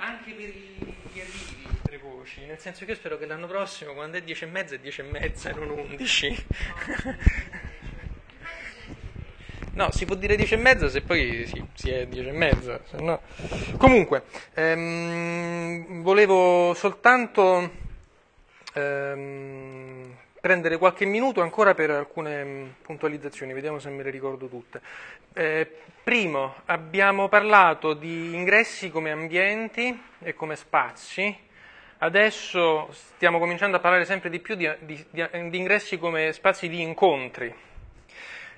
anche per gli arrivi tre voci, nel senso che io spero che l'anno prossimo quando è 10 e mezza è 10 e mezza e non 11. No, si può dire 10 e mezza se poi sì, si è 10 e mezza, se no. Comunque, ehm, volevo soltanto ehm, prendere qualche minuto ancora per alcune mm, puntualizzazioni, vediamo se me le ricordo tutte. Eh, primo, abbiamo parlato di ingressi come ambienti e come spazi, adesso stiamo cominciando a parlare sempre di più di, di, di, ingressi come spazi di incontri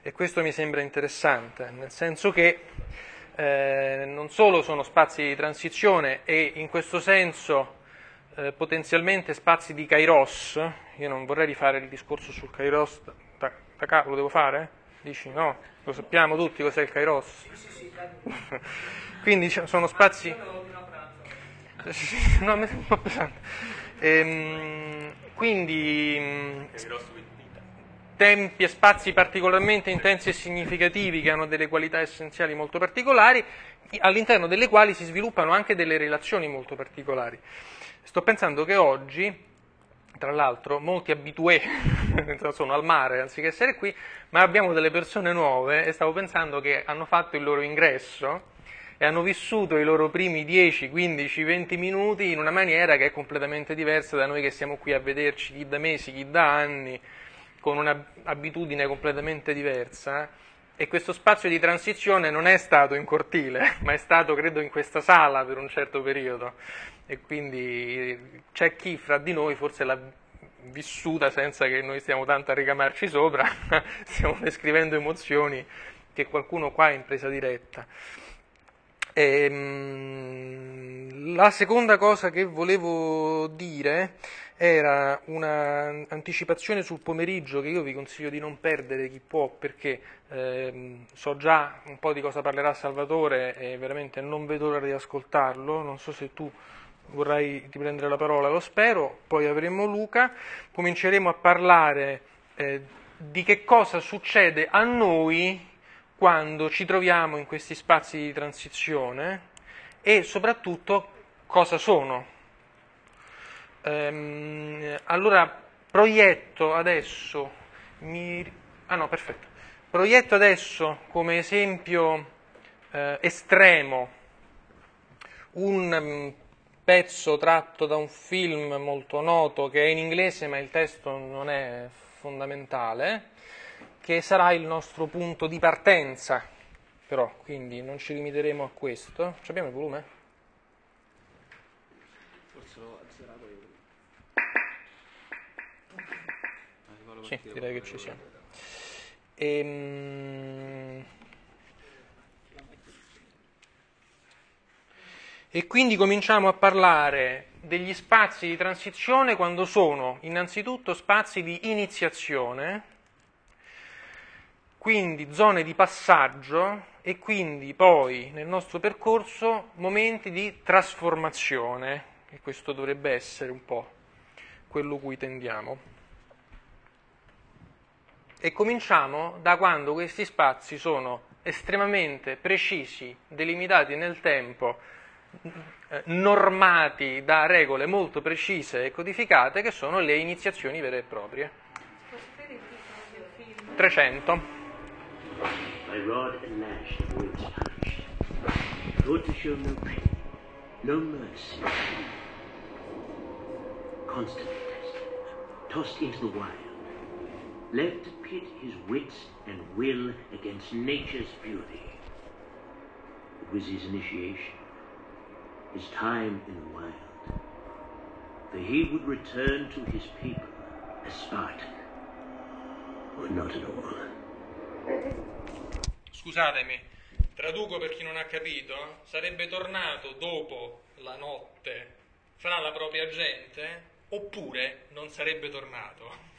e questo mi sembra interessante, nel senso che eh, non solo sono spazi di transizione e in questo senso eh, potenzialmente spazi di kairos, io non vorrei rifare il discorso sul kairos, da, da capo lo devo fare? Dici no? Lo sappiamo tutti cos'è il kairos? Quindi sono spazi... No, mi sembra un po' pesante. Ehm, quindi tempi e spazi particolarmente intensi e significativi che hanno delle qualità essenziali molto particolari, all'interno delle quali si sviluppano anche delle relazioni molto particolari. Sto pensando che oggi, tra l'altro, molti abitué sono al mare anziché essere qui, ma abbiamo delle persone nuove e stavo pensando che hanno fatto il loro ingresso e hanno vissuto i loro primi 10, 15, 20 minuti in una maniera che è completamente diversa da noi che siamo qui a vederci chi da mesi, chi da anni, con un'abitudine completamente diversa e questo spazio di transizione non è stato in cortile, ma è stato credo in questa sala per un certo periodo e quindi c'è chi fra di noi forse l'ha vissuta senza che noi stiamo tanto a ricamarci sopra, stiamo descrivendo emozioni che qualcuno qua è in presa diretta. E, ehm, la seconda cosa che volevo dire era un'anticipazione sul pomeriggio che io vi consiglio di non perdere chi può perché ehm, so già un po' di cosa parlerà Salvatore e veramente non vedo l'ora di ascoltarlo, non so se tu vorrai riprendere la parola, lo spero, poi avremo Luca, cominceremo a parlare eh, di che cosa succede a noi quando ci troviamo in questi spazi di transizione e soprattutto cosa sono Ehm, allora proietto adesso, mi... ah no, perfetto, proietto adesso come esempio eh, estremo un um, pezzo tratto da un film molto noto che è in inglese ma il testo non è fondamentale, che sarà il nostro punto di partenza, però quindi non ci limiteremo a questo. Ci abbiamo il volume? Sì, direi che ci siamo. Ehm... E quindi cominciamo a parlare degli spazi di transizione quando sono innanzitutto spazi di iniziazione, quindi zone di passaggio e quindi poi nel nostro percorso momenti di trasformazione, e questo dovrebbe essere un po' quello cui tendiamo. E cominciamo da quando questi spazi sono estremamente precisi, delimitati nel tempo, eh, normati da regole molto precise e codificate che sono le iniziazioni vere e proprie. 300. By rod and lash the words punished, taught to show no pity, no mercy, constantly tested, tossed into the wild. Left to pit his wits and will against nature's fury. It was his initiation, his time in the wild. For he would return to his people as Spartan, or not at all. Scusatemi, traduco per chi non ha capito, sarebbe tornato dopo la notte fra la propria gente oppure non sarebbe tornato.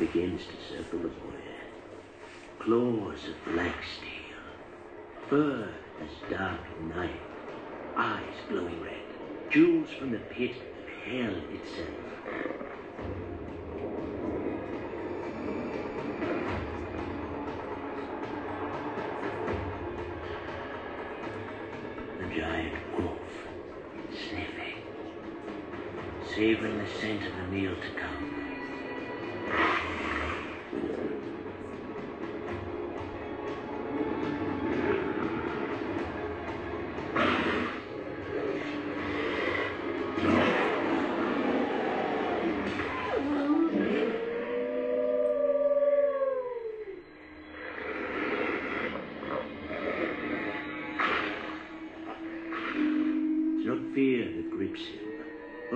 Begins to circle the boy. claws of black steel, fur as dark night, eyes glowing red, jewels from the pit of hell itself. The giant wolf, sniffing, savoring the scent of the meal to come.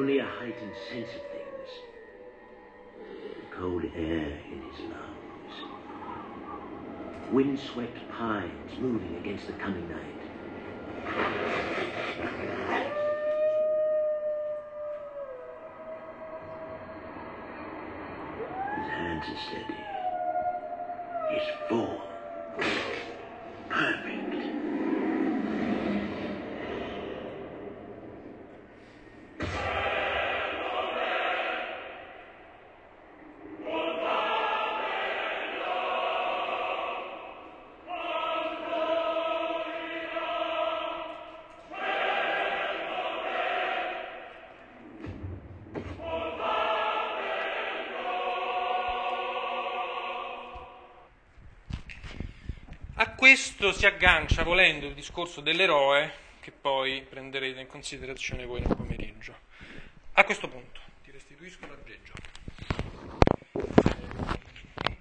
Only a heightened sense of things. The cold air in his lungs. Windswept pines moving against the coming night. His hands are steady. His form. A questo si aggancia, volendo, il discorso dell'eroe, che poi prenderete in considerazione voi nel pomeriggio. A questo punto ti restituisco l'aggeggio. Un